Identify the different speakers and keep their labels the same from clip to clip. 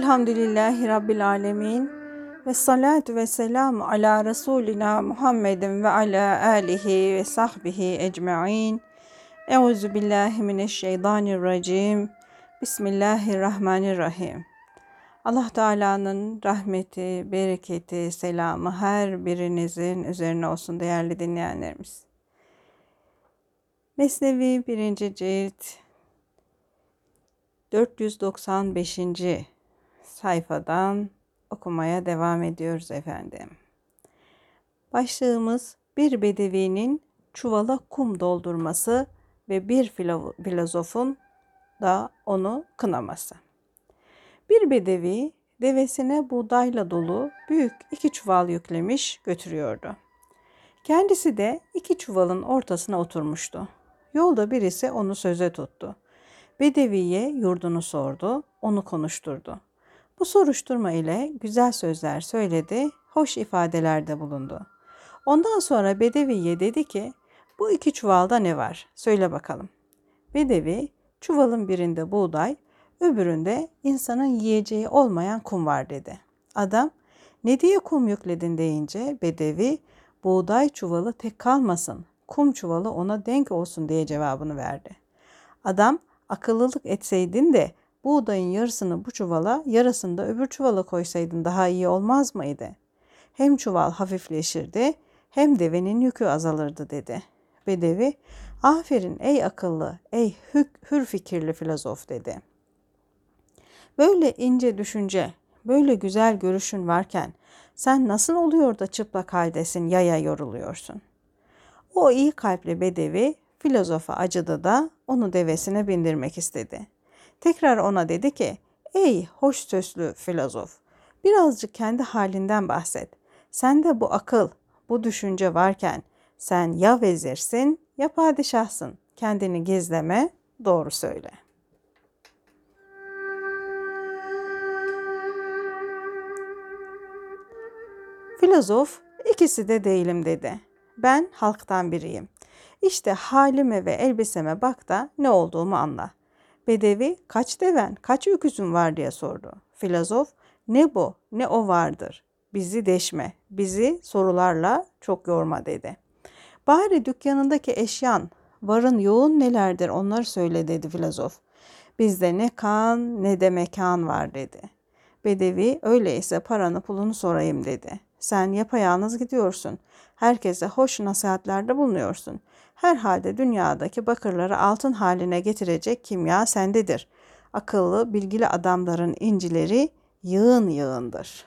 Speaker 1: Elhamdülillahi Rabbil Alemin. Ve salatu ve selamu ala Resulina Muhammedin ve ala alihi ve sahbihi ecma'in. Euzu billahi mineşşeytanirracim. Bismillahirrahmanirrahim. Allah Teala'nın rahmeti, bereketi, selamı her birinizin üzerine olsun değerli dinleyenlerimiz. Mesnevi 1. cilt 495. sayfadan okumaya devam ediyoruz efendim. Başlığımız bir bedevinin çuvala kum doldurması ve bir filozofun da onu kınaması. Bir bedevi devesine buğdayla dolu büyük iki çuval yüklemiş götürüyordu. Kendisi de iki çuvalın ortasına oturmuştu. Yolda birisi onu söze tuttu. Bedeviye yurdunu sordu, onu konuşturdu. Bu soruşturma ile güzel sözler söyledi, hoş ifadelerde bulundu. Ondan sonra Bedeviye dedi ki, bu iki çuvalda ne var? Söyle bakalım. Bedevi, çuvalın birinde buğday, öbüründe insanın yiyeceği olmayan kum var dedi. Adam, ne diye kum yükledin deyince Bedevi, buğday çuvalı tek kalmasın, kum çuvalı ona denk olsun diye cevabını verdi. Adam, akıllılık etseydin de buğdayın yarısını bu çuvala, yarısını da öbür çuvala koysaydın daha iyi olmaz mıydı? Hem çuval hafifleşirdi, hem devenin yükü azalırdı dedi. Bedevi, aferin ey akıllı, ey hür fikirli filozof dedi. Böyle ince düşünce, böyle güzel görüşün varken sen nasıl oluyor da çıplak haldesin, yaya yoruluyorsun? O iyi kalpli bedevi filozofa acıdı da onu devesine bindirmek istedi. Tekrar ona dedi ki, ey hoş sözlü filozof, birazcık kendi halinden bahset. Sende bu akıl, bu düşünce varken sen ya vezirsin ya padişahsın. Kendini gizleme, doğru söyle. Filozof ikisi de değilim dedi. Ben halktan biriyim. İşte halime ve elbiseme bak da ne olduğumu anla. Bedevi kaç deven, kaç öküzün var diye sordu. Filozof ne bu, ne o vardır. Bizi deşme, bizi sorularla çok yorma dedi. Bari dükkanındaki eşyan, varın yoğun nelerdir onları söyle dedi filozof. Bizde ne kan ne de mekan var dedi. Bedevi öyleyse paranı pulunu sorayım dedi. Sen yapayalnız gidiyorsun. Herkese hoş nasihatlerde bulunuyorsun. Herhalde dünyadaki bakırları altın haline getirecek kimya sendedir. Akıllı, bilgili adamların incileri yığın yığındır.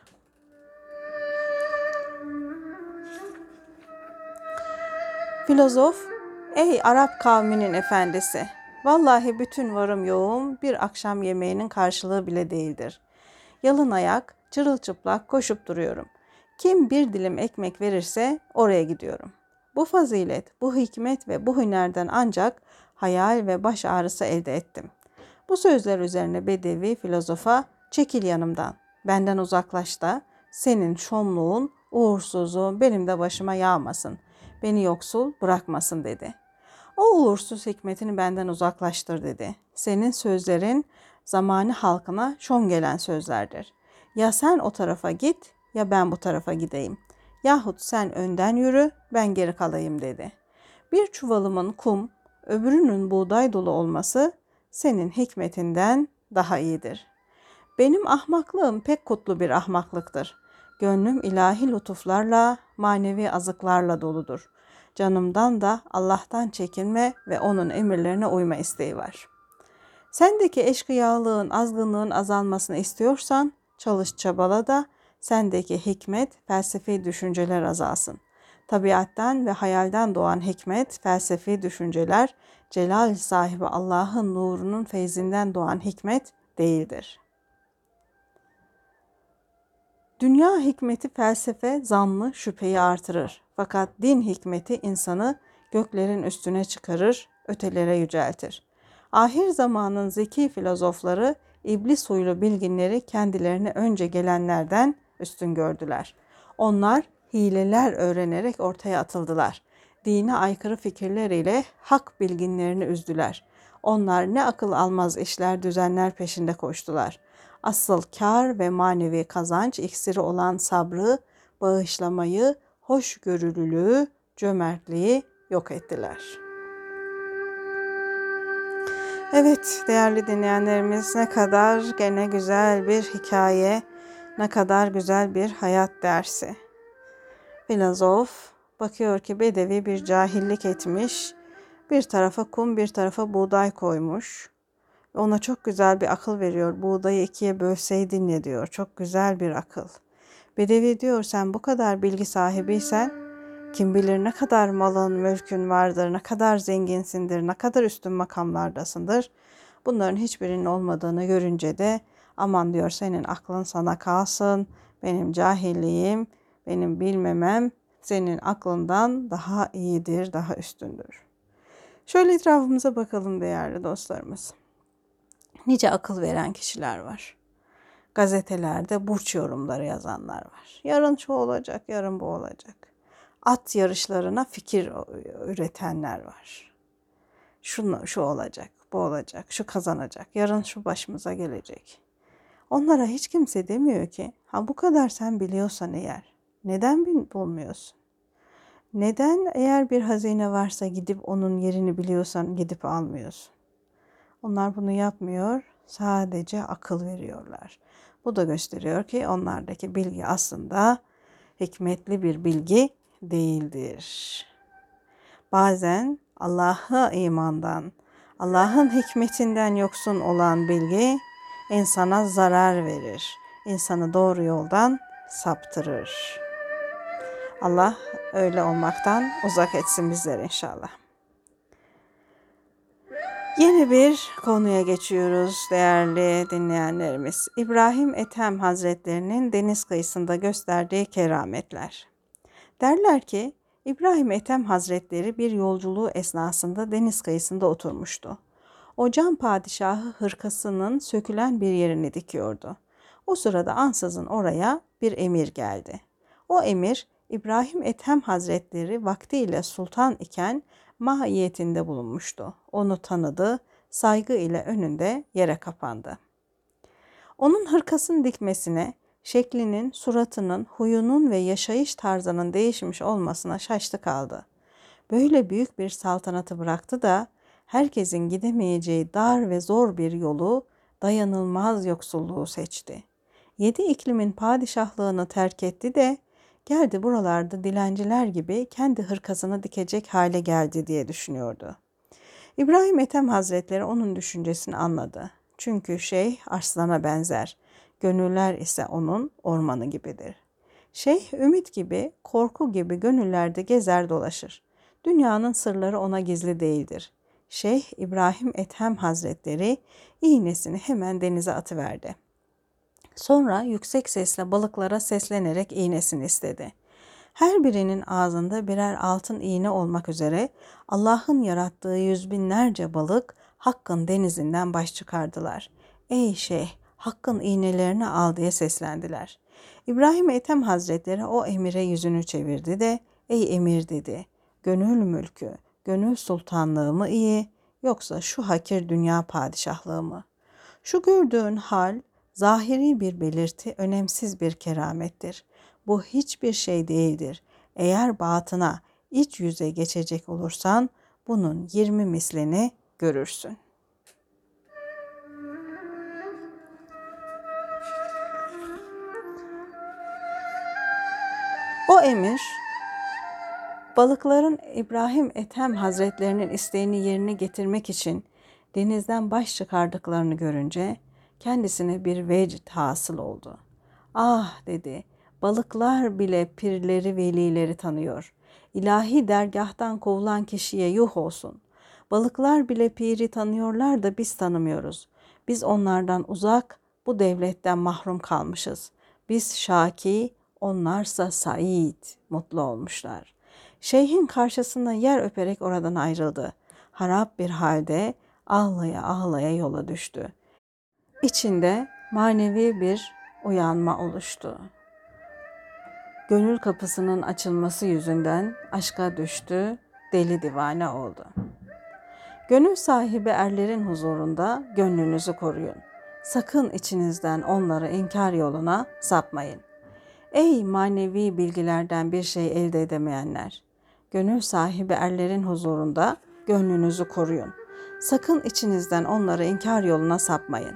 Speaker 1: Filozof, ey Arap kavminin efendisi, vallahi bütün varım yoğum bir akşam yemeğinin karşılığı bile değildir. Yalın ayak, çırılçıplak koşup duruyorum. Kim bir dilim ekmek verirse oraya gidiyorum. Bu fazilet, bu hikmet ve bu hünerden ancak hayal ve baş ağrısı elde ettim. Bu sözler üzerine Bedevi filozofa çekil yanımdan, benden uzaklaş da senin şomluğun, uğursuzluğun benim de başıma yağmasın, beni yoksul bırakmasın dedi. O uğursuz hikmetini benden uzaklaştır dedi. Senin sözlerin zamanı halkına şom gelen sözlerdir. Ya sen o tarafa git ya ben bu tarafa gideyim. Yahut sen önden yürü, ben geri kalayım dedi. Bir çuvalımın kum, öbürünün buğday dolu olması senin hikmetinden daha iyidir. Benim ahmaklığım pek kutlu bir ahmaklıktır. Gönlüm ilahi lütuflarla, manevi azıklarla doludur. Canımdan da Allah'tan çekinme ve onun emirlerine uyma isteği var. Sendeki eşkıyalığın, azgınlığın azalmasını istiyorsan çalış çabala da sendeki hikmet, felsefi düşünceler azalsın. Tabiattan ve hayalden doğan hikmet, felsefi düşünceler, celal sahibi Allah'ın nurunun feyzinden doğan hikmet değildir. Dünya hikmeti felsefe, zanlı, şüpheyi artırır. Fakat din hikmeti insanı göklerin üstüne çıkarır, ötelere yüceltir. Ahir zamanın zeki filozofları, iblis huylu bilginleri kendilerine önce gelenlerden üstün gördüler. Onlar hileler öğrenerek ortaya atıldılar. Dine aykırı fikirleriyle hak bilginlerini üzdüler. Onlar ne akıl almaz işler düzenler peşinde koştular. asıl kar ve manevi kazanç iksiri olan sabrı, bağışlamayı, hoşgörülülüğü, cömertliği yok ettiler. Evet değerli dinleyenlerimiz ne kadar gene güzel bir hikaye, ne kadar güzel bir hayat dersi. Filozof bakıyor ki Bedevi bir cahillik etmiş, bir tarafa kum bir tarafa buğday koymuş. Ona çok güzel bir akıl veriyor. Buğdayı ikiye bölseydin ne diyor. Çok güzel bir akıl. Bedevi diyor sen bu kadar bilgi sahibiysen kim bilir ne kadar malın, mülkün vardır, ne kadar zenginsindir, ne kadar üstün makamlardasındır. Bunların hiçbirinin olmadığını görünce de aman diyor senin aklın sana kalsın, benim cahilliğim, benim bilmemem senin aklından daha iyidir, daha üstündür. Şöyle etrafımıza bakalım değerli dostlarımız. Nice akıl veren kişiler var. Gazetelerde burç yorumları yazanlar var. Yarın şu olacak, yarın bu olacak. At yarışlarına fikir üretenler var. Şu, şu olacak, bu olacak, şu kazanacak, yarın şu başımıza gelecek. Onlara hiç kimse demiyor ki, ha bu kadar sen biliyorsan eğer, neden bulmuyorsun? Neden eğer bir hazine varsa gidip onun yerini biliyorsan gidip almıyorsun? Onlar bunu yapmıyor, sadece akıl veriyorlar. Bu da gösteriyor ki onlardaki bilgi aslında hikmetli bir bilgi değildir. Bazen Allah'a imandan, Allah'ın hikmetinden yoksun olan bilgi insana zarar verir. İnsanı doğru yoldan saptırır. Allah öyle olmaktan uzak etsin bizleri inşallah. Yeni bir konuya geçiyoruz değerli dinleyenlerimiz. İbrahim Ethem Hazretlerinin deniz kıyısında gösterdiği kerametler. Derler ki İbrahim Ethem Hazretleri bir yolculuğu esnasında deniz kıyısında oturmuştu. O can padişahı hırkasının sökülen bir yerini dikiyordu. O sırada ansızın oraya bir emir geldi. O emir İbrahim Ethem Hazretleri vaktiyle sultan iken mahiyetinde bulunmuştu. Onu tanıdı, saygı ile önünde yere kapandı. Onun hırkasını dikmesine, şeklinin, suratının, huyunun ve yaşayış tarzının değişmiş olmasına şaştı kaldı. Böyle büyük bir saltanatı bıraktı da herkesin gidemeyeceği dar ve zor bir yolu, dayanılmaz yoksulluğu seçti. Yedi iklimin padişahlığını terk etti de geldi buralarda dilenciler gibi kendi hırkasını dikecek hale geldi diye düşünüyordu. İbrahim Ethem Hazretleri onun düşüncesini anladı. Çünkü şeyh arslana benzer. Gönüller ise onun ormanı gibidir. Şeyh ümit gibi, korku gibi gönüllerde gezer dolaşır. Dünyanın sırları ona gizli değildir. Şeyh İbrahim Ethem Hazretleri iğnesini hemen denize atıverdi. Sonra yüksek sesle balıklara seslenerek iğnesini istedi. Her birinin ağzında birer altın iğne olmak üzere Allah'ın yarattığı yüz binlerce balık Hakk'ın denizinden baş çıkardılar. Ey şeyh, Hakk'ın iğnelerini al diye seslendiler. İbrahim Ethem Hazretleri o emire yüzünü çevirdi de, ey emir dedi, gönül mülkü, gönül sultanlığı mı iyi, yoksa şu hakir dünya padişahlığı mı? Şu gördüğün hal, Zahiri bir belirti önemsiz bir keramettir. Bu hiçbir şey değildir. Eğer batına, iç yüze geçecek olursan bunun yirmi mislini görürsün. O emir balıkların İbrahim Ethem Hazretlerinin isteğini yerine getirmek için denizden baş çıkardıklarını görünce kendisine bir vecd hasıl oldu. Ah dedi, balıklar bile pirleri velileri tanıyor. İlahi dergahtan kovulan kişiye yuh olsun. Balıklar bile piri tanıyorlar da biz tanımıyoruz. Biz onlardan uzak, bu devletten mahrum kalmışız. Biz şaki, onlarsa said, mutlu olmuşlar. Şeyhin karşısında yer öperek oradan ayrıldı. Harap bir halde ağlaya ağlaya yola düştü içinde manevi bir uyanma oluştu. Gönül kapısının açılması yüzünden aşka düştü, deli divane oldu. Gönül sahibi erlerin huzurunda gönlünüzü koruyun. sakın içinizden onları inkar yoluna sapmayın. Ey manevi bilgilerden bir şey elde edemeyenler! Gönül sahibi erlerin huzurunda gönlünüzü koruyun. Sakın içinizden onları inkar yoluna sapmayın.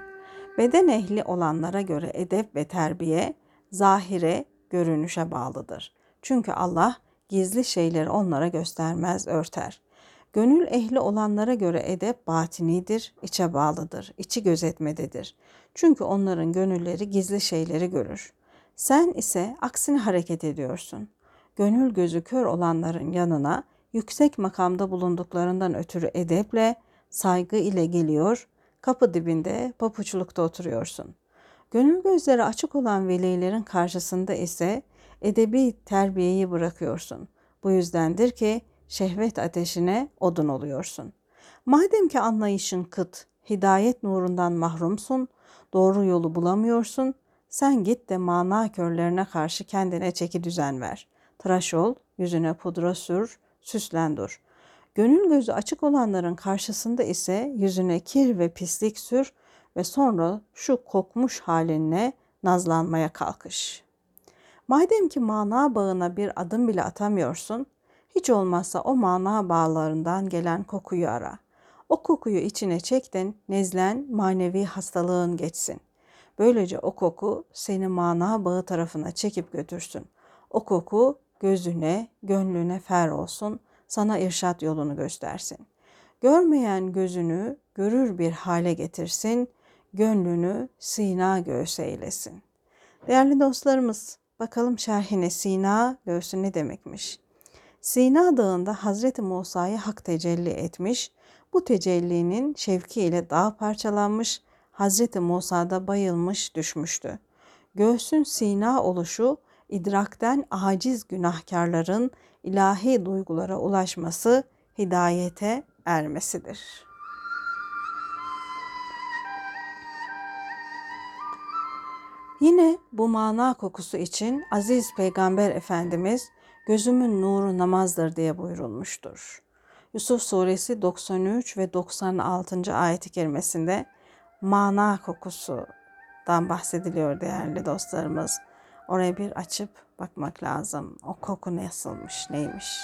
Speaker 1: Beden ehli olanlara göre edep ve terbiye zahire, görünüşe bağlıdır. Çünkü Allah gizli şeyleri onlara göstermez, örter. Gönül ehli olanlara göre edep batinidir, içe bağlıdır, içi gözetmededir. Çünkü onların gönülleri gizli şeyleri görür. Sen ise aksine hareket ediyorsun. Gönül gözü kör olanların yanına yüksek makamda bulunduklarından ötürü edeple, saygı ile geliyor, kapı dibinde papuçlukta oturuyorsun. Gönül gözleri açık olan velilerin karşısında ise edebi terbiyeyi bırakıyorsun. Bu yüzdendir ki şehvet ateşine odun oluyorsun. Madem ki anlayışın kıt, hidayet nurundan mahrumsun, doğru yolu bulamıyorsun, sen git de mana körlerine karşı kendine çeki düzen ver. Tıraş ol, yüzüne pudra sür, süslen dur. Gönül gözü açık olanların karşısında ise yüzüne kir ve pislik sür ve sonra şu kokmuş halinle nazlanmaya kalkış. Madem ki mana bağına bir adım bile atamıyorsun, hiç olmazsa o mana bağlarından gelen kokuyu ara. O kokuyu içine çektin, nezlen, manevi hastalığın geçsin. Böylece o koku seni mana bağı tarafına çekip götürsün. O koku gözüne, gönlüne fer olsun, sana irşat yolunu göstersin. Görmeyen gözünü görür bir hale getirsin, gönlünü sina göğsü eylesin. Değerli dostlarımız, bakalım şerhine sina göğsü ne demekmiş? Sina Dağı'nda Hazreti Musa'yı hak tecelli etmiş, bu tecellinin şevkiyle dağ parçalanmış, Hazreti Musa da bayılmış düşmüştü. Göğsün sina oluşu idrakten aciz günahkarların ilahi duygulara ulaşması, hidayete ermesidir. Yine bu mana kokusu için aziz peygamber efendimiz gözümün nuru namazdır diye buyurulmuştur. Yusuf suresi 93 ve 96. ayet-i kerimesinde mana kokusundan bahsediliyor değerli dostlarımız. Oraya bir açıp bakmak lazım. O koku nasılmış, neymiş?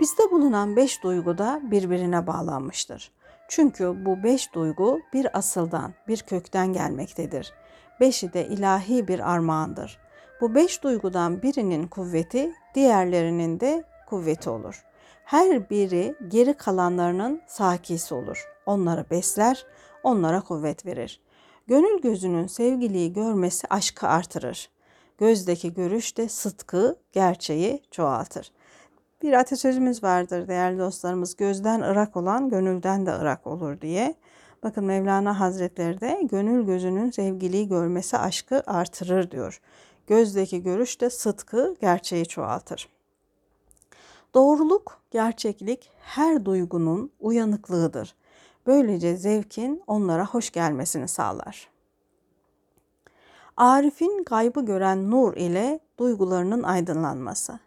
Speaker 1: Bizde bulunan beş duygu da birbirine bağlanmıştır. Çünkü bu beş duygu bir asıldan, bir kökten gelmektedir. Beşi de ilahi bir armağandır. Bu beş duygudan birinin kuvveti diğerlerinin de kuvveti olur. Her biri geri kalanlarının sakisi olur. Onları besler, onlara kuvvet verir. Gönül gözünün sevgiliyi görmesi aşkı artırır. Gözdeki görüş de sıdkı, gerçeği çoğaltır. Bir atasözümüz vardır değerli dostlarımız. Gözden ırak olan gönülden de ırak olur diye. Bakın Mevlana Hazretleri de gönül gözünün sevgiliyi görmesi aşkı artırır diyor. Gözdeki görüş de sıdkı, gerçeği çoğaltır. Doğruluk, gerçeklik her duygunun uyanıklığıdır. Böylece zevkin onlara hoş gelmesini sağlar. Arif'in gaybı gören nur ile duygularının aydınlanması.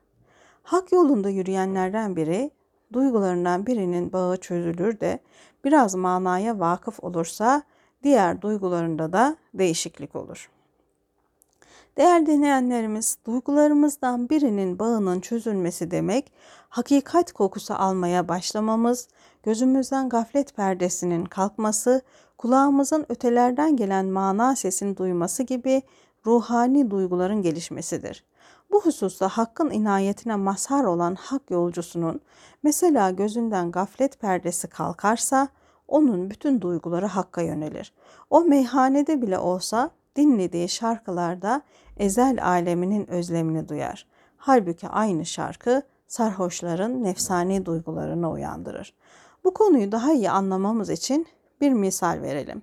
Speaker 1: Hak yolunda yürüyenlerden biri, duygularından birinin bağı çözülür de biraz manaya vakıf olursa diğer duygularında da değişiklik olur. Değerli dinleyenlerimiz, duygularımızdan birinin bağının çözülmesi demek, hakikat kokusu almaya başlamamız, gözümüzden gaflet perdesinin kalkması, kulağımızın ötelerden gelen mana sesini duyması gibi ruhani duyguların gelişmesidir. Bu hususta hakkın inayetine mazhar olan hak yolcusunun mesela gözünden gaflet perdesi kalkarsa onun bütün duyguları hakka yönelir. O meyhanede bile olsa dinlediği şarkılarda ezel aleminin özlemini duyar. Halbuki aynı şarkı sarhoşların nefsani duygularını uyandırır. Bu konuyu daha iyi anlamamız için bir misal verelim.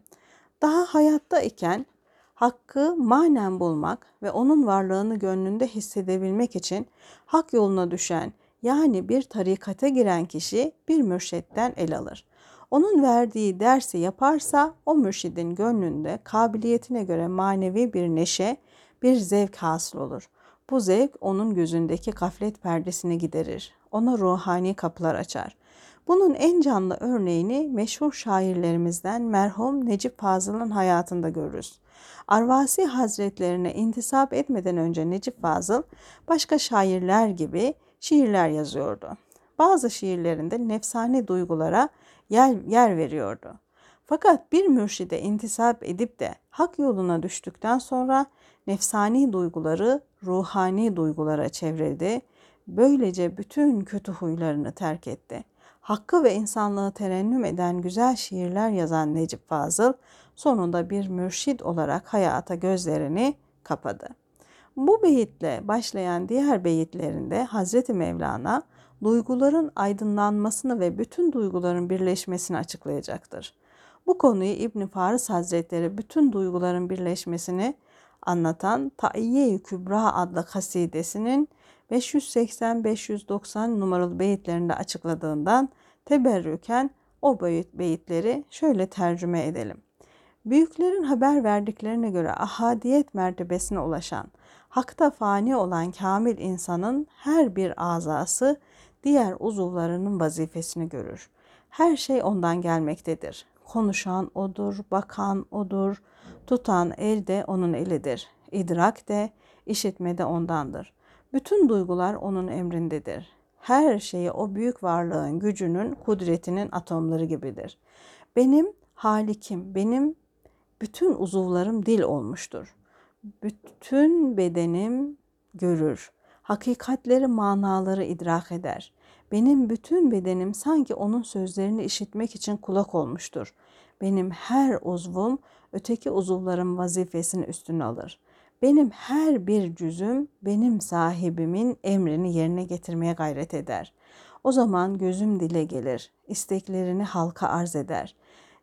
Speaker 1: Daha hayatta iken hakkı manen bulmak ve onun varlığını gönlünde hissedebilmek için hak yoluna düşen yani bir tarikate giren kişi bir mürşetten el alır. Onun verdiği dersi yaparsa o mürşidin gönlünde kabiliyetine göre manevi bir neşe, bir zevk hasıl olur. Bu zevk onun gözündeki gaflet perdesini giderir. Ona ruhani kapılar açar. Bunun en canlı örneğini meşhur şairlerimizden merhum Necip Fazıl'ın hayatında görürüz. Arvasi Hazretlerine intisap etmeden önce Necip Fazıl başka şairler gibi şiirler yazıyordu. Bazı şiirlerinde nefsani duygulara yer, yer veriyordu. Fakat bir mürşide intisap edip de hak yoluna düştükten sonra nefsani duyguları ruhani duygulara çevrildi. Böylece bütün kötü huylarını terk etti. Hakkı ve insanlığı terennüm eden güzel şiirler yazan Necip Fazıl sonunda bir mürşid olarak hayata gözlerini kapadı. Bu beyitle başlayan diğer beyitlerinde Hazreti Mevlana duyguların aydınlanmasını ve bütün duyguların birleşmesini açıklayacaktır. Bu konuyu İbn Faris Hazretleri bütün duyguların birleşmesini anlatan Taiyye-i Kübra adlı kasidesinin 580-590 numaralı beyitlerinde açıkladığından teberrüken o beyit, beyitleri şöyle tercüme edelim. Büyüklerin haber verdiklerine göre ahadiyet mertebesine ulaşan, hakta fani olan kamil insanın her bir azası diğer uzuvlarının vazifesini görür. Her şey ondan gelmektedir. Konuşan odur, bakan odur, tutan el de onun elidir. İdrak de, işitme de ondandır. Bütün duygular onun emrindedir. Her şeyi o büyük varlığın gücünün, kudretinin atomları gibidir. Benim halikim, benim bütün uzuvlarım dil olmuştur. Bütün bedenim görür. Hakikatleri, manaları idrak eder. Benim bütün bedenim sanki onun sözlerini işitmek için kulak olmuştur. Benim her uzvum öteki uzuvların vazifesini üstüne alır. Benim her bir cüzüm benim sahibimin emrini yerine getirmeye gayret eder. O zaman gözüm dile gelir, isteklerini halka arz eder.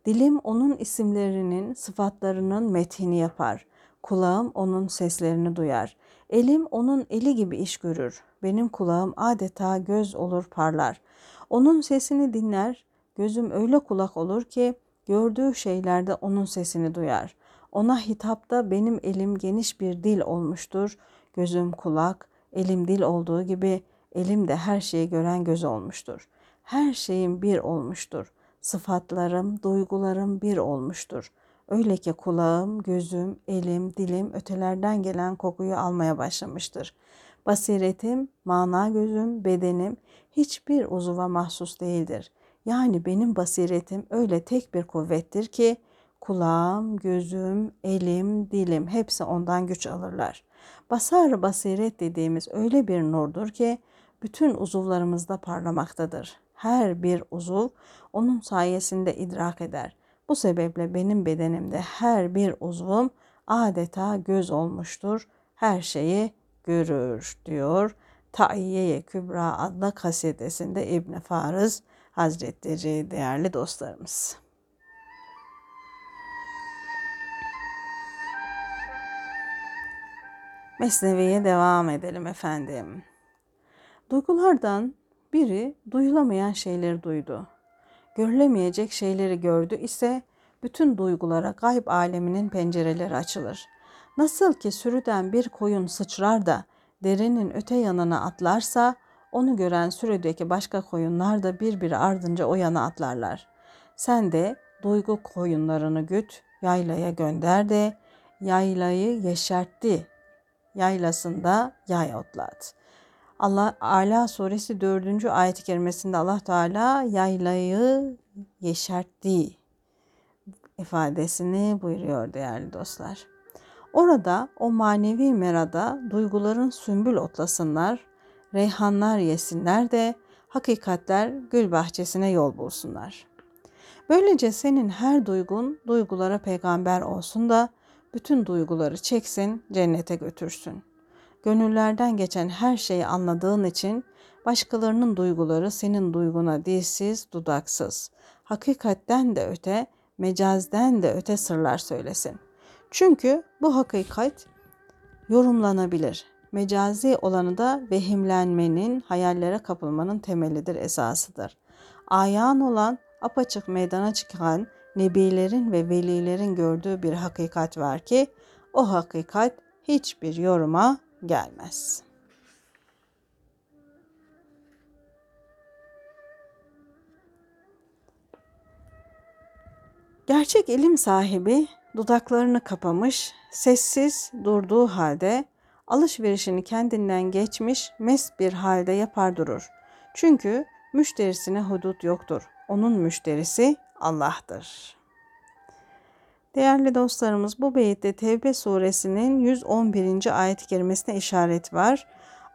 Speaker 1: Dilim onun isimlerinin, sıfatlarının methini yapar. Kulağım onun seslerini duyar. Elim onun eli gibi iş görür. Benim kulağım adeta göz olur parlar. Onun sesini dinler, gözüm öyle kulak olur ki gördüğü şeylerde onun sesini duyar. Ona hitapta benim elim geniş bir dil olmuştur. Gözüm kulak, elim dil olduğu gibi elim de her şeyi gören göz olmuştur. Her şeyim bir olmuştur. Sıfatlarım, duygularım bir olmuştur. Öyle ki kulağım, gözüm, elim, dilim ötelerden gelen kokuyu almaya başlamıştır. Basiretim, mana gözüm, bedenim hiçbir uzuva mahsus değildir. Yani benim basiretim öyle tek bir kuvvettir ki kulağım, gözüm, elim, dilim hepsi ondan güç alırlar. Basar basiret dediğimiz öyle bir nurdur ki bütün uzuvlarımızda parlamaktadır. Her bir uzuv onun sayesinde idrak eder. Bu sebeple benim bedenimde her bir uzvum adeta göz olmuştur. Her şeyi görür diyor. Taiyye Kübra adlı kasidesinde İbn Farız Hazretleri değerli dostlarımız. Mesnevi'ye devam edelim efendim. Duygulardan biri duyulamayan şeyleri duydu. Görülemeyecek şeyleri gördü ise bütün duygulara gayb aleminin pencereleri açılır. Nasıl ki sürüden bir koyun sıçrar da derinin öte yanına atlarsa onu gören sürüdeki başka koyunlar da birbiri ardınca o yana atlarlar. Sen de duygu koyunlarını güt, yaylaya gönder de yaylayı yeşertti yaylasında yay otlat. Allah Ala suresi 4. ayet-i kerimesinde Allah Teala yaylayı yeşertti ifadesini buyuruyor değerli dostlar. Orada o manevi merada duyguların sümbül otlasınlar, reyhanlar yesinler de hakikatler gül bahçesine yol bulsunlar. Böylece senin her duygun duygulara peygamber olsun da bütün duyguları çeksin, cennete götürsün. Gönüllerden geçen her şeyi anladığın için başkalarının duyguları senin duyguna dilsiz, dudaksız. Hakikatten de öte, mecazden de öte sırlar söylesin. Çünkü bu hakikat yorumlanabilir. Mecazi olanı da vehimlenmenin, hayallere kapılmanın temelidir, esasıdır. Ayan olan, apaçık meydana çıkan nebilerin ve velilerin gördüğü bir hakikat var ki o hakikat hiçbir yoruma gelmez. Gerçek ilim sahibi dudaklarını kapamış, sessiz durduğu halde alışverişini kendinden geçmiş mest bir halde yapar durur. Çünkü müşterisine hudut yoktur. Onun müşterisi Allah'tır. Değerli dostlarımız bu beyitte Tevbe suresinin 111. ayet-i kerimesine işaret var.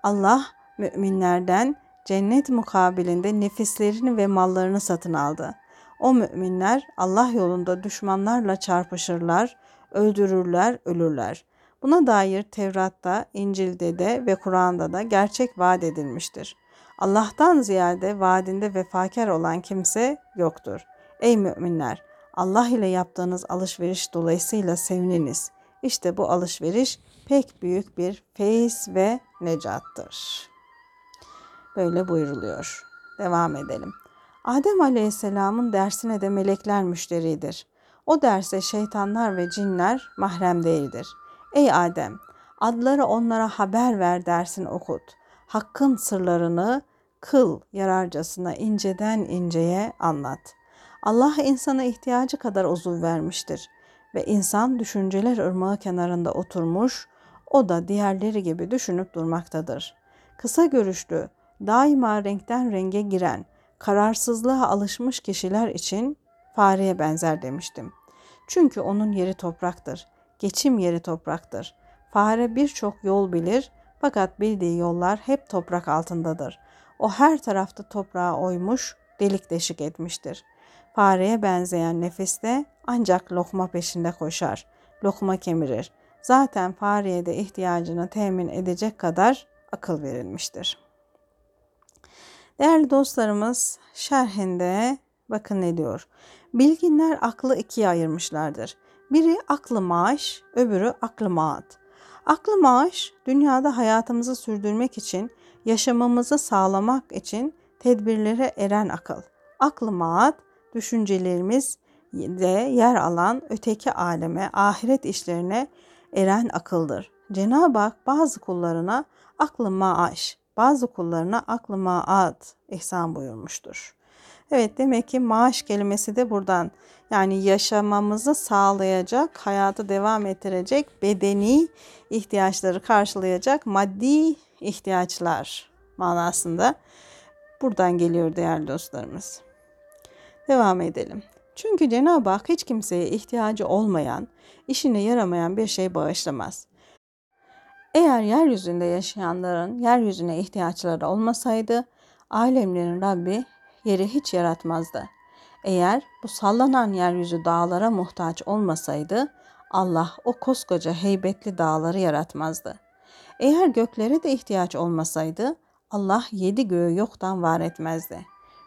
Speaker 1: Allah müminlerden cennet mukabilinde nefislerini ve mallarını satın aldı. O müminler Allah yolunda düşmanlarla çarpışırlar, öldürürler, ölürler. Buna dair Tevrat'ta, İncil'de de ve Kur'an'da da gerçek vaat edilmiştir. Allah'tan ziyade vaadinde vefakar olan kimse yoktur. Ey müminler! Allah ile yaptığınız alışveriş dolayısıyla sevininiz. İşte bu alışveriş pek büyük bir feyiz ve necattır. Böyle buyuruluyor. Devam edelim. Adem Aleyhisselam'ın dersine de melekler müşteridir. O derse şeytanlar ve cinler mahrem değildir. Ey Adem, adları onlara haber ver dersin okut. Hakkın sırlarını kıl yararcasına inceden inceye anlat. Allah insana ihtiyacı kadar uzuv vermiştir ve insan düşünceler ırmağı kenarında oturmuş, o da diğerleri gibi düşünüp durmaktadır. Kısa görüşlü, daima renkten renge giren, kararsızlığa alışmış kişiler için fareye benzer demiştim. Çünkü onun yeri topraktır. Geçim yeri topraktır. Fare birçok yol bilir fakat bildiği yollar hep toprak altındadır. O her tarafta toprağa oymuş, delik deşik etmiştir. Fareye benzeyen nefis de ancak lokma peşinde koşar. Lokma kemirir. Zaten fareye de ihtiyacını temin edecek kadar akıl verilmiştir. Değerli dostlarımız şerhinde bakın ne diyor. Bilginler aklı ikiye ayırmışlardır. Biri aklı maaş, öbürü aklı maat. Aklı maaş, dünyada hayatımızı sürdürmek için, yaşamamızı sağlamak için tedbirlere eren akıl. Aklı maat, düşüncelerimiz de yer alan öteki aleme, ahiret işlerine eren akıldır. Cenab-ı Hak bazı kullarına aklı maaş, bazı kullarına aklı maat ihsan buyurmuştur. Evet demek ki maaş kelimesi de buradan yani yaşamamızı sağlayacak, hayatı devam ettirecek, bedeni ihtiyaçları karşılayacak maddi ihtiyaçlar manasında buradan geliyor değerli dostlarımız. Devam edelim. Çünkü Cenab-ı Hak hiç kimseye ihtiyacı olmayan, işine yaramayan bir şey bağışlamaz. Eğer yeryüzünde yaşayanların yeryüzüne ihtiyaçları olmasaydı, alemlerin Rabbi yeri hiç yaratmazdı. Eğer bu sallanan yeryüzü dağlara muhtaç olmasaydı, Allah o koskoca heybetli dağları yaratmazdı. Eğer göklere de ihtiyaç olmasaydı, Allah yedi göğü yoktan var etmezdi.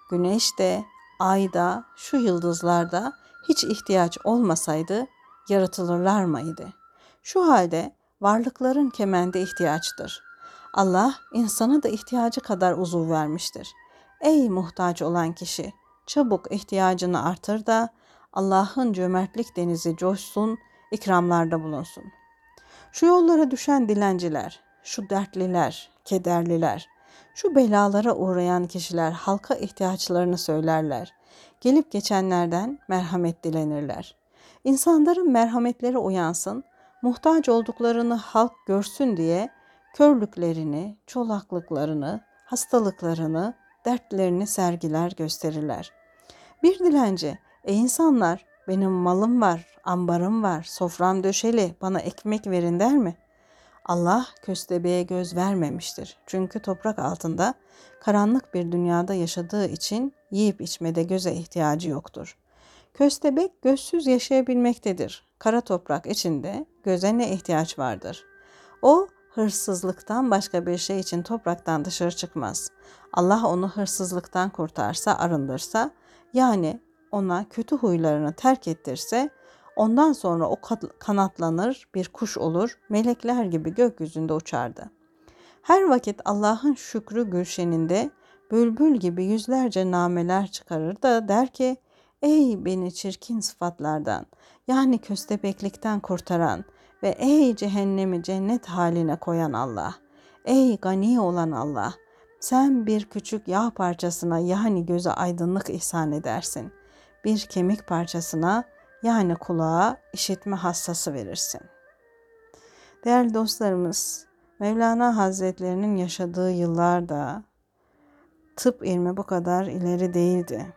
Speaker 1: Güneş de, ay da, şu yıldızlarda hiç ihtiyaç olmasaydı yaratılırlar mıydı? Şu halde varlıkların kemende ihtiyaçtır. Allah insana da ihtiyacı kadar uzuv vermiştir. Ey muhtaç olan kişi, çabuk ihtiyacını artır da Allah'ın cömertlik denizi coşsun, ikramlarda bulunsun. Şu yollara düşen dilenciler, şu dertliler, kederliler, şu belalara uğrayan kişiler halka ihtiyaçlarını söylerler. Gelip geçenlerden merhamet dilenirler. İnsanların merhametleri uyansın, muhtaç olduklarını halk görsün diye körlüklerini, çolaklıklarını, hastalıklarını, dertlerini sergiler gösterirler. Bir dilenci, e insanlar benim malım var, ambarım var, sofram döşeli, bana ekmek verin der mi? Allah köstebeğe göz vermemiştir. Çünkü toprak altında karanlık bir dünyada yaşadığı için yiyip içmede göze ihtiyacı yoktur. Köstebek gözsüz yaşayabilmektedir. Kara toprak içinde göze ne ihtiyaç vardır? O hırsızlıktan başka bir şey için topraktan dışarı çıkmaz. Allah onu hırsızlıktan kurtarsa, arındırsa, yani ona kötü huylarını terk ettirse, ondan sonra o kanatlanır, bir kuş olur, melekler gibi gökyüzünde uçardı. Her vakit Allah'ın şükrü gülşeninde bülbül gibi yüzlerce nameler çıkarır da der ki, Ey beni çirkin sıfatlardan, yani köstebeklikten kurtaran ve ey cehennemi cennet haline koyan Allah, ey gani olan Allah, sen bir küçük yağ parçasına yani göze aydınlık ihsan edersin. Bir kemik parçasına yani kulağa işitme hassası verirsin. Değerli dostlarımız, Mevlana Hazretlerinin yaşadığı yıllarda tıp ilmi bu kadar ileri değildi.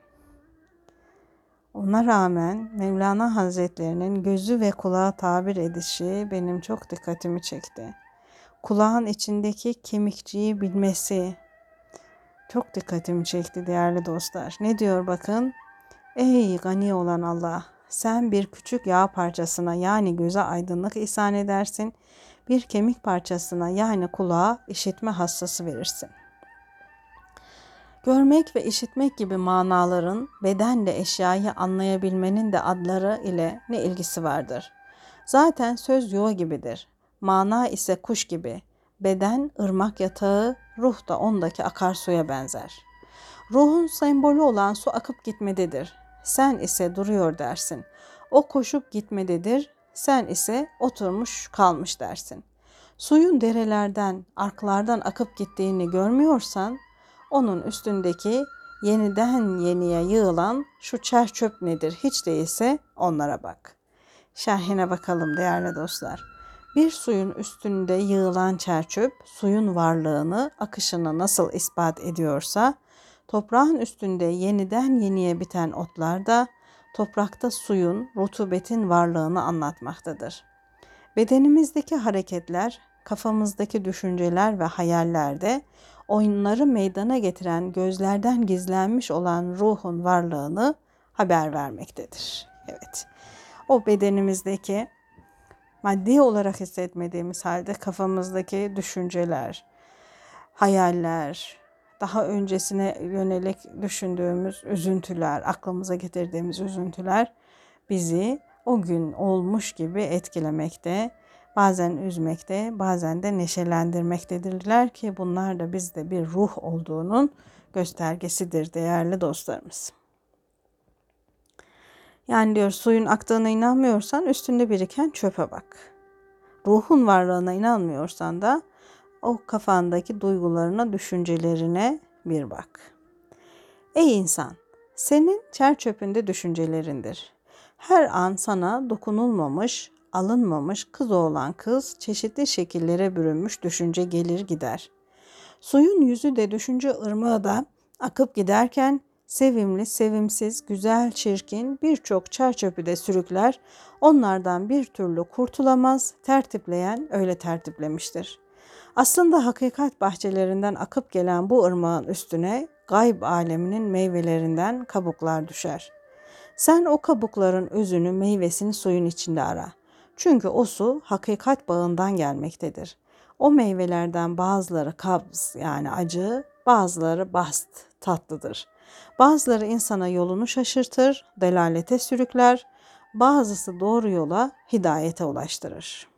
Speaker 1: Ona rağmen Mevlana Hazretlerinin gözü ve kulağı tabir edişi benim çok dikkatimi çekti. Kulağın içindeki kemikçiyi bilmesi çok dikkatimi çekti değerli dostlar. Ne diyor bakın? Ey gani olan Allah! Sen bir küçük yağ parçasına yani göze aydınlık ihsan edersin. Bir kemik parçasına yani kulağa işitme hassası verirsin. Görmek ve işitmek gibi manaların bedenle eşyayı anlayabilmenin de adları ile ne ilgisi vardır? Zaten söz yuva gibidir. Mana ise kuş gibi. Beden ırmak yatağı, ruh da ondaki akarsuya benzer. Ruhun sembolü olan su akıp gitmededir. Sen ise duruyor dersin. O koşup gitmededir. Sen ise oturmuş kalmış dersin. Suyun derelerden, arklardan akıp gittiğini görmüyorsan onun üstündeki yeniden yeniye yığılan şu çer çöp nedir hiç değilse onlara bak. Şerhine bakalım değerli dostlar. Bir suyun üstünde yığılan çerçöp suyun varlığını, akışını nasıl ispat ediyorsa, toprağın üstünde yeniden yeniye biten otlar da toprakta suyun, rutubetin varlığını anlatmaktadır. Bedenimizdeki hareketler, kafamızdaki düşünceler ve hayallerde oyunları meydana getiren gözlerden gizlenmiş olan ruhun varlığını haber vermektedir. Evet. O bedenimizdeki maddi olarak hissetmediğimiz halde kafamızdaki düşünceler, hayaller, daha öncesine yönelik düşündüğümüz üzüntüler, aklımıza getirdiğimiz üzüntüler bizi o gün olmuş gibi etkilemekte, bazen üzmekte, bazen de neşelendirmektedirler ki bunlar da bizde bir ruh olduğunun göstergesidir değerli dostlarımız. Yani diyor suyun aktığına inanmıyorsan üstünde biriken çöpe bak. Ruhun varlığına inanmıyorsan da o kafandaki duygularına, düşüncelerine bir bak. Ey insan, senin çer çöpünde düşüncelerindir. Her an sana dokunulmamış, alınmamış kız olan kız çeşitli şekillere bürünmüş düşünce gelir gider. Suyun yüzü de düşünce ırmağı da akıp giderken sevimli, sevimsiz, güzel, çirkin birçok çerçöpü de sürükler, onlardan bir türlü kurtulamaz, tertipleyen öyle tertiplemiştir. Aslında hakikat bahçelerinden akıp gelen bu ırmağın üstüne gayb aleminin meyvelerinden kabuklar düşer. Sen o kabukların özünü, meyvesini suyun içinde ara. Çünkü o su hakikat bağından gelmektedir. O meyvelerden bazıları kabz yani acı, bazıları bast tatlıdır. Bazıları insana yolunu şaşırtır, delalete sürükler, bazısı doğru yola, hidayete ulaştırır.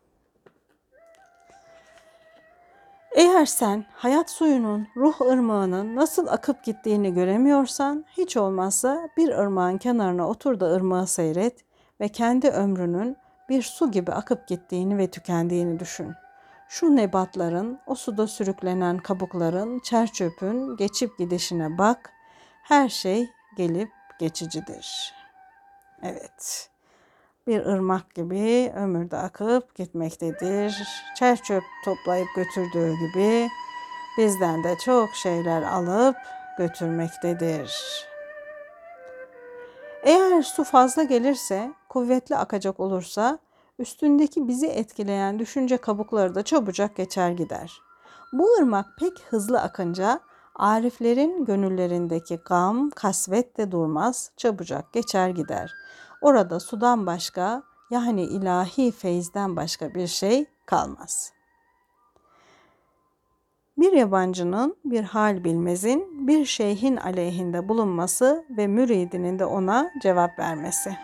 Speaker 1: Eğer sen hayat suyunun, ruh ırmağının nasıl akıp gittiğini göremiyorsan, hiç olmazsa bir ırmağın kenarına otur da ırmağı seyret ve kendi ömrünün bir su gibi akıp gittiğini ve tükendiğini düşün. Şu nebatların, o suda sürüklenen kabukların, çerçöpün geçip gidişine bak her şey gelip geçicidir. Evet. Bir ırmak gibi ömürde akıp gitmektedir. Çer çöp toplayıp götürdüğü gibi bizden de çok şeyler alıp götürmektedir. Eğer su fazla gelirse, kuvvetli akacak olursa üstündeki bizi etkileyen düşünce kabukları da çabucak geçer gider. Bu ırmak pek hızlı akınca Ariflerin gönüllerindeki gam, kasvet de durmaz, çabucak geçer gider. Orada sudan başka yani ilahi feyizden başka bir şey kalmaz. Bir yabancının bir hal bilmezin bir şeyhin aleyhinde bulunması ve müridinin de ona cevap vermesi.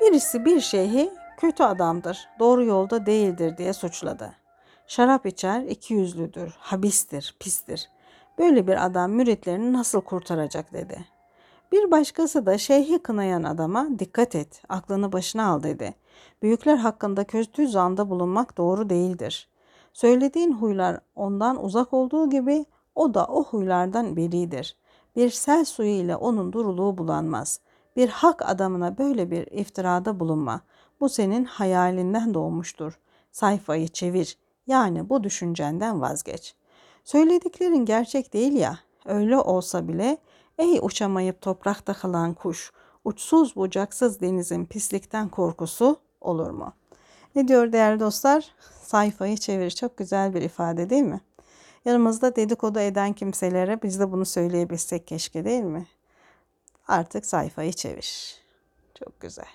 Speaker 1: Birisi bir şeyhi kötü adamdır, doğru yolda değildir diye suçladı. Şarap içer, iki yüzlüdür, habistir, pistir. Böyle bir adam müritlerini nasıl kurtaracak dedi. Bir başkası da şeyhi kınayan adama dikkat et, aklını başına al dedi. Büyükler hakkında kötü zanda bulunmak doğru değildir. Söylediğin huylar ondan uzak olduğu gibi o da o huylardan beridir. Bir sel suyu ile onun duruluğu bulanmaz. Bir hak adamına böyle bir iftirada bulunma. Bu senin hayalinden doğmuştur. Sayfayı çevir. Yani bu düşüncenden vazgeç. Söylediklerin gerçek değil ya. Öyle olsa bile ey uçamayıp toprakta kalan kuş, uçsuz bucaksız denizin pislikten korkusu olur mu? Ne diyor değerli dostlar? Sayfayı çevir. Çok güzel bir ifade değil mi? Yanımızda dedikodu eden kimselere biz de bunu söyleyebilsek keşke değil mi? Artık sayfayı çevir. Çok güzel.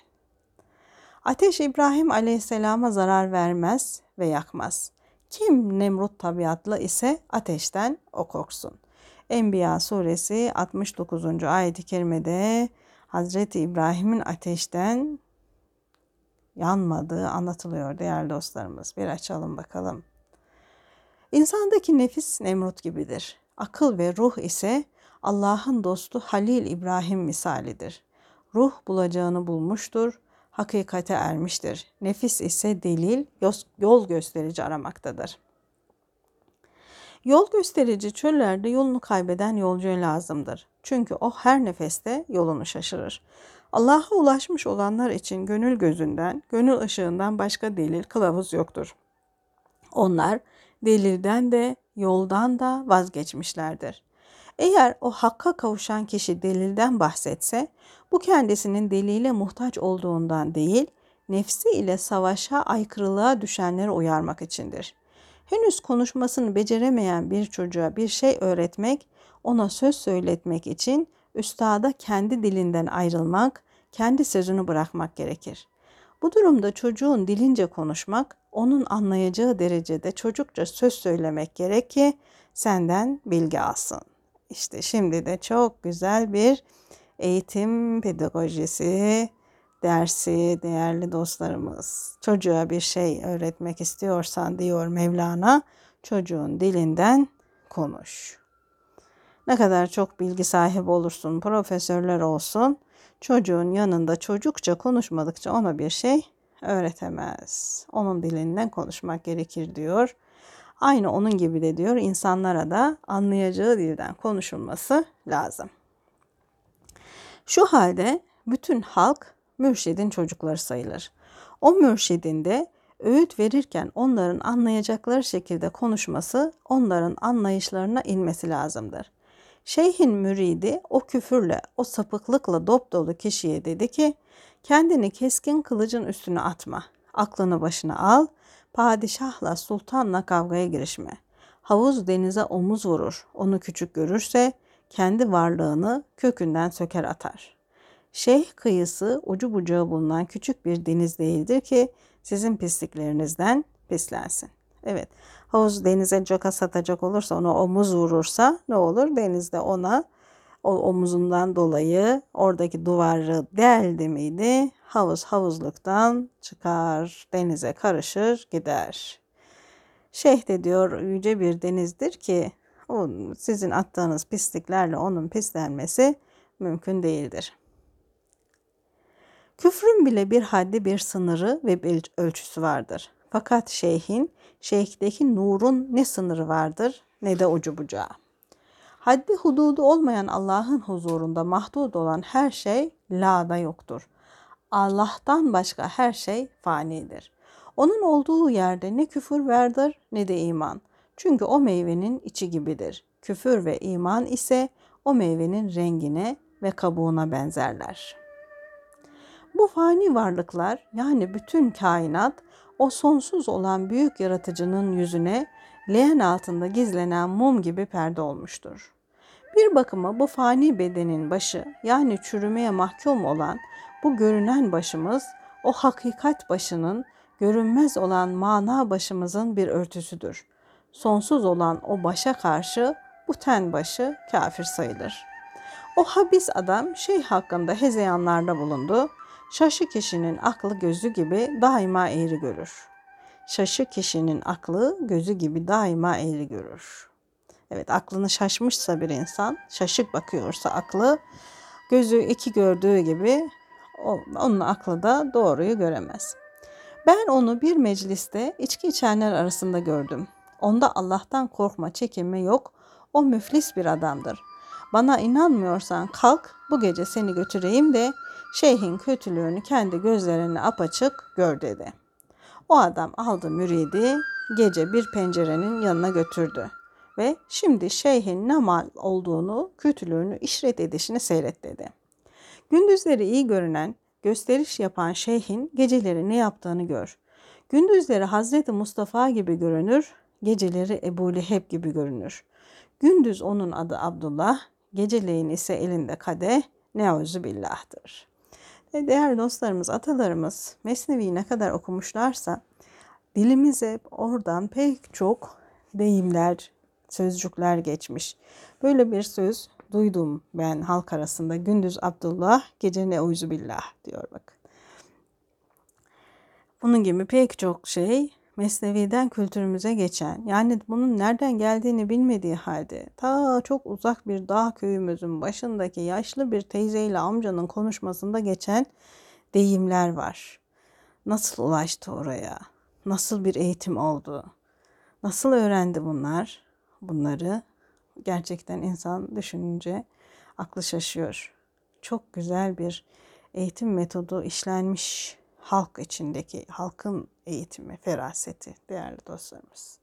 Speaker 1: Ateş İbrahim Aleyhisselam'a zarar vermez ve yakmaz. Kim Nemrut tabiatlı ise ateşten o korksun. Enbiya suresi 69. ayet-i kerimede Hazreti İbrahim'in ateşten yanmadığı anlatılıyor değerli dostlarımız. Bir açalım bakalım. İnsandaki nefis Nemrut gibidir. Akıl ve ruh ise Allah'ın dostu Halil İbrahim misalidir. Ruh bulacağını bulmuştur, hakikate ermiştir. Nefis ise delil, yol gösterici aramaktadır. Yol gösterici çöllerde yolunu kaybeden yolcuya lazımdır. Çünkü o her nefeste yolunu şaşırır. Allah'a ulaşmış olanlar için gönül gözünden, gönül ışığından başka delil, kılavuz yoktur. Onlar delilden de yoldan da vazgeçmişlerdir. Eğer o hakka kavuşan kişi delilden bahsetse, bu kendisinin delile muhtaç olduğundan değil, nefsi ile savaşa aykırılığa düşenleri uyarmak içindir. Henüz konuşmasını beceremeyen bir çocuğa bir şey öğretmek, ona söz söyletmek için üstada kendi dilinden ayrılmak, kendi sözünü bırakmak gerekir. Bu durumda çocuğun dilince konuşmak, onun anlayacağı derecede çocukça söz söylemek gerek ki senden bilgi alsın. İşte şimdi de çok güzel bir eğitim pedagojisi dersi değerli dostlarımız. Çocuğa bir şey öğretmek istiyorsan diyor Mevlana, çocuğun dilinden konuş. Ne kadar çok bilgi sahibi olursun, profesörler olsun, çocuğun yanında çocukça konuşmadıkça ona bir şey öğretemez. Onun dilinden konuşmak gerekir diyor. Aynı onun gibi de diyor insanlara da anlayacağı dilden konuşulması lazım. Şu halde bütün halk mürşidin çocukları sayılır. O mürşidin de öğüt verirken onların anlayacakları şekilde konuşması, onların anlayışlarına inmesi lazımdır. Şeyhin müridi o küfürle, o sapıklıkla dop dolu kişiye dedi ki, kendini keskin kılıcın üstüne atma, aklını başına al, padişahla sultanla kavgaya girişme. Havuz denize omuz vurur, onu küçük görürse kendi varlığını kökünden söker atar. Şeyh kıyısı ucu bucağı bulunan küçük bir deniz değildir ki sizin pisliklerinizden pislensin. Evet havuz denize caka satacak olursa ona omuz vurursa ne olur? Denizde ona o omuzundan dolayı oradaki duvarı deldi miydi? Havuz havuzluktan çıkar, denize karışır, gider. Şeyh de diyor yüce bir denizdir ki o sizin attığınız pisliklerle onun pislenmesi mümkün değildir. Küfrün bile bir haddi bir sınırı ve bir ölçüsü vardır. Fakat şeyhin, şeyhteki nurun ne sınırı vardır ne de ucu bucağı. Haddi hududu olmayan Allah'ın huzurunda mahdud olan her şey la'da yoktur. Allah'tan başka her şey fanidir. Onun olduğu yerde ne küfür vardır ne de iman. Çünkü o meyvenin içi gibidir. Küfür ve iman ise o meyvenin rengine ve kabuğuna benzerler. Bu fani varlıklar yani bütün kainat o sonsuz olan büyük yaratıcının yüzüne leğen altında gizlenen mum gibi perde olmuştur. Bir bakıma bu fani bedenin başı yani çürümeye mahkum olan bu görünen başımız o hakikat başının görünmez olan mana başımızın bir örtüsüdür. Sonsuz olan o başa karşı bu ten başı kafir sayılır. O habis adam şey hakkında hezeyanlarda bulundu. Şaşı kişinin aklı gözü gibi daima eğri görür. Şaşı kişinin aklı gözü gibi daima eğri görür. Evet aklını şaşmışsa bir insan, şaşık bakıyorsa aklı, gözü iki gördüğü gibi onun aklı da doğruyu göremez. Ben onu bir mecliste içki içenler arasında gördüm. Onda Allah'tan korkma, çekinme yok. O müflis bir adamdır. Bana inanmıyorsan kalk bu gece seni götüreyim de şeyhin kötülüğünü kendi gözlerine apaçık gör dedi. O adam aldı müridi gece bir pencerenin yanına götürdü ve şimdi şeyhin ne mal olduğunu, kötülüğünü, işret edişini seyret dedi. Gündüzleri iyi görünen, gösteriş yapan şeyhin geceleri ne yaptığını gör. Gündüzleri Hazreti Mustafa gibi görünür, geceleri Ebu Leheb gibi görünür. Gündüz onun adı Abdullah, geceleyin ise elinde kadeh, neauzu billah'tır. Ve değerli dostlarımız, atalarımız Mesnevi'yi ne kadar okumuşlarsa dilimize oradan pek çok deyimler, sözcükler geçmiş. Böyle bir söz duydum ben halk arasında. Gündüz Abdullah, gece neuzu billah diyor bak. Bunun gibi pek çok şey Mesnevi'den kültürümüze geçen yani bunun nereden geldiğini bilmediği halde ta çok uzak bir dağ köyümüzün başındaki yaşlı bir teyzeyle amcanın konuşmasında geçen deyimler var. Nasıl ulaştı oraya? Nasıl bir eğitim oldu? Nasıl öğrendi bunlar? Bunları gerçekten insan düşününce aklı şaşıyor. Çok güzel bir eğitim metodu işlenmiş halk içindeki halkın eğitimi, feraseti değerli dostlarımız.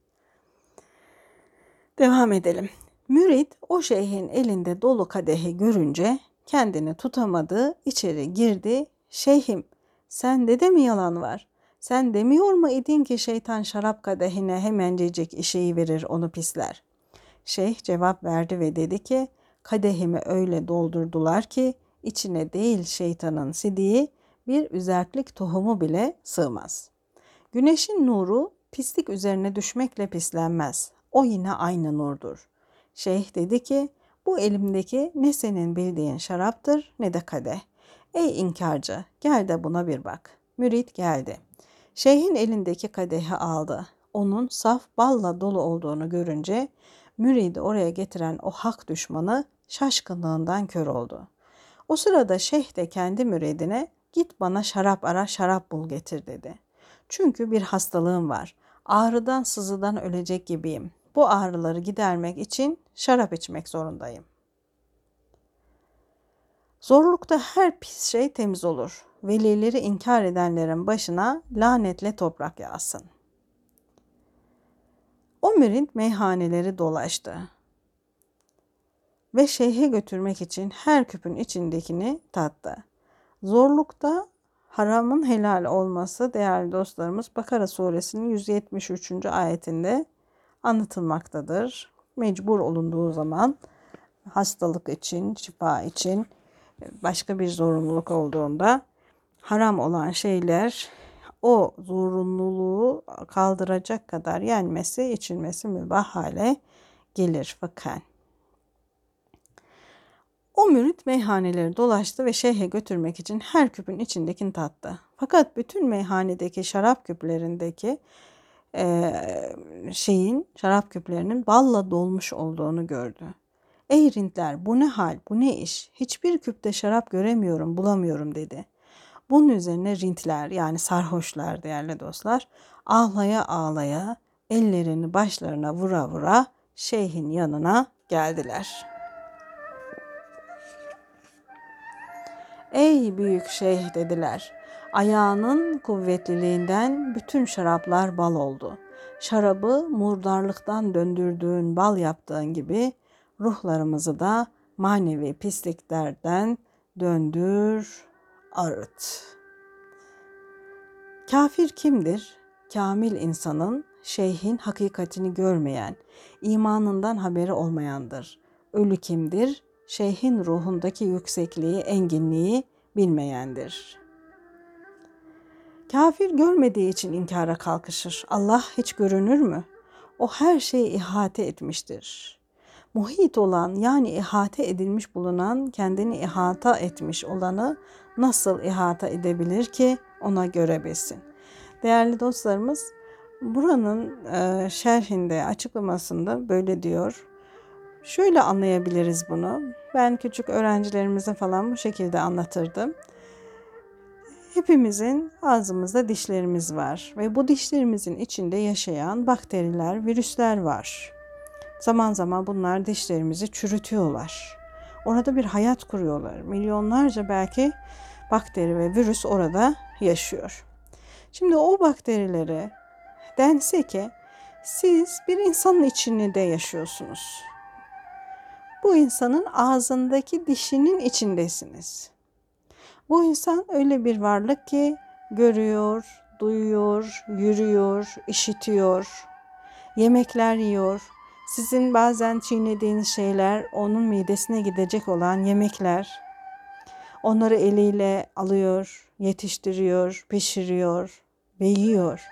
Speaker 1: Devam edelim. Mürit o şeyhin elinde dolu kadehi görünce kendini tutamadı, içeri girdi. Şeyhim, sende de mi yalan var? Sen demiyor mu idin ki şeytan şarap kadehine hemencecik işeyi verir onu pisler. Şeyh cevap verdi ve dedi ki kadehimi öyle doldurdular ki içine değil şeytanın sidiği bir üzertlik tohumu bile sığmaz. Güneşin nuru pislik üzerine düşmekle pislenmez. O yine aynı nurdur. Şeyh dedi ki bu elimdeki ne senin bildiğin şaraptır ne de kadeh. Ey inkarcı gel de buna bir bak. Mürit geldi. Şeyhin elindeki kadehi aldı. Onun saf balla dolu olduğunu görünce müridi oraya getiren o hak düşmanı şaşkınlığından kör oldu. O sırada şeyh de kendi müridine git bana şarap ara şarap bul getir dedi. Çünkü bir hastalığım var. Ağrıdan sızıdan ölecek gibiyim. Bu ağrıları gidermek için şarap içmek zorundayım. Zorlukta her pis şey temiz olur. Velileri inkar edenlerin başına lanetle toprak yağsın. O mürit meyhaneleri dolaştı ve şeyhe götürmek için her küpün içindekini tattı. Zorlukta haramın helal olması değerli dostlarımız Bakara suresinin 173. ayetinde anlatılmaktadır. Mecbur olunduğu zaman hastalık için, şifa için başka bir zorunluluk olduğunda haram olan şeyler o zorunluluğu kaldıracak kadar yenmesi, içilmesi mübah hale gelir fakan. O mürit meyhaneleri dolaştı ve şeyhe götürmek için her küpün içindekini tattı. Fakat bütün meyhanedeki şarap küplerindeki e, şeyin, şarap küplerinin balla dolmuş olduğunu gördü. Ey rintler bu ne hal, bu ne iş? Hiçbir küpte şarap göremiyorum, bulamıyorum dedi. Bunun üzerine rintler yani sarhoşlar değerli dostlar ağlaya ağlaya ellerini başlarına vura vura şeyhin yanına geldiler.'' Ey büyük şeyh dediler. Ayağının kuvvetliliğinden bütün şaraplar bal oldu. Şarabı murdarlıktan döndürdüğün bal yaptığın gibi ruhlarımızı da manevi pisliklerden döndür, arıt. Kafir kimdir? Kamil insanın, şeyhin hakikatini görmeyen, imanından haberi olmayandır. Ölü kimdir? Şeyhin ruhundaki yüksekliği, enginliği bilmeyendir. Kafir görmediği için inkara kalkışır. Allah hiç görünür mü? O her şeyi ihate etmiştir. Muhit olan yani ihate edilmiş bulunan kendini ihata etmiş olanı nasıl ihata edebilir ki ona görebilsin? Değerli dostlarımız buranın şerhinde açıklamasında böyle diyor. Şöyle anlayabiliriz bunu. Ben küçük öğrencilerimize falan bu şekilde anlatırdım. Hepimizin ağzımızda dişlerimiz var ve bu dişlerimizin içinde yaşayan bakteriler, virüsler var. Zaman zaman bunlar dişlerimizi çürütüyorlar. Orada bir hayat kuruyorlar. Milyonlarca belki bakteri ve virüs orada yaşıyor. Şimdi o bakterilere dense ki siz bir insanın içinde yaşıyorsunuz. Bu insanın ağzındaki dişinin içindesiniz. Bu insan öyle bir varlık ki görüyor, duyuyor, yürüyor, işitiyor, yemekler yiyor. Sizin bazen çiğnediğiniz şeyler onun midesine gidecek olan yemekler. Onları eliyle alıyor, yetiştiriyor, pişiriyor ve yiyor.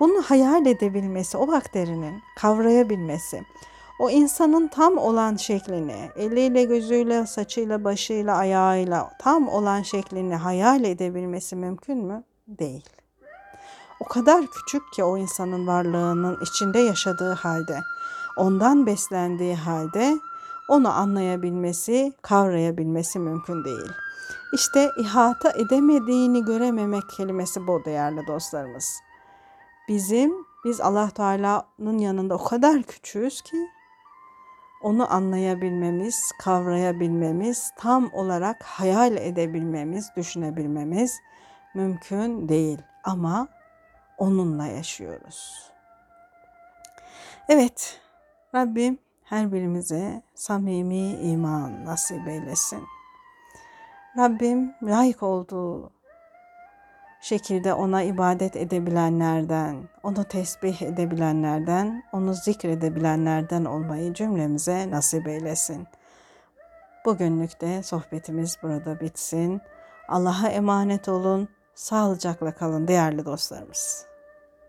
Speaker 1: Bunu hayal edebilmesi, o bakterinin kavrayabilmesi, o insanın tam olan şeklini, eliyle, gözüyle, saçıyla, başıyla, ayağıyla tam olan şeklini hayal edebilmesi mümkün mü? Değil. O kadar küçük ki o insanın varlığının içinde yaşadığı halde, ondan beslendiği halde onu anlayabilmesi, kavrayabilmesi mümkün değil. İşte ihata edemediğini görememek kelimesi bu değerli dostlarımız. Bizim biz Allah Teala'nın yanında o kadar küçüğüz ki onu anlayabilmemiz, kavrayabilmemiz, tam olarak hayal edebilmemiz, düşünebilmemiz mümkün değil ama onunla yaşıyoruz. Evet, Rabbim her birimize samimi iman nasip eylesin. Rabbim layık olduğu şekilde ona ibadet edebilenlerden, onu tesbih edebilenlerden, onu zikredebilenlerden olmayı cümlemize nasip eylesin. Bugünlük de sohbetimiz burada bitsin. Allah'a emanet olun. Sağlıcakla kalın değerli dostlarımız.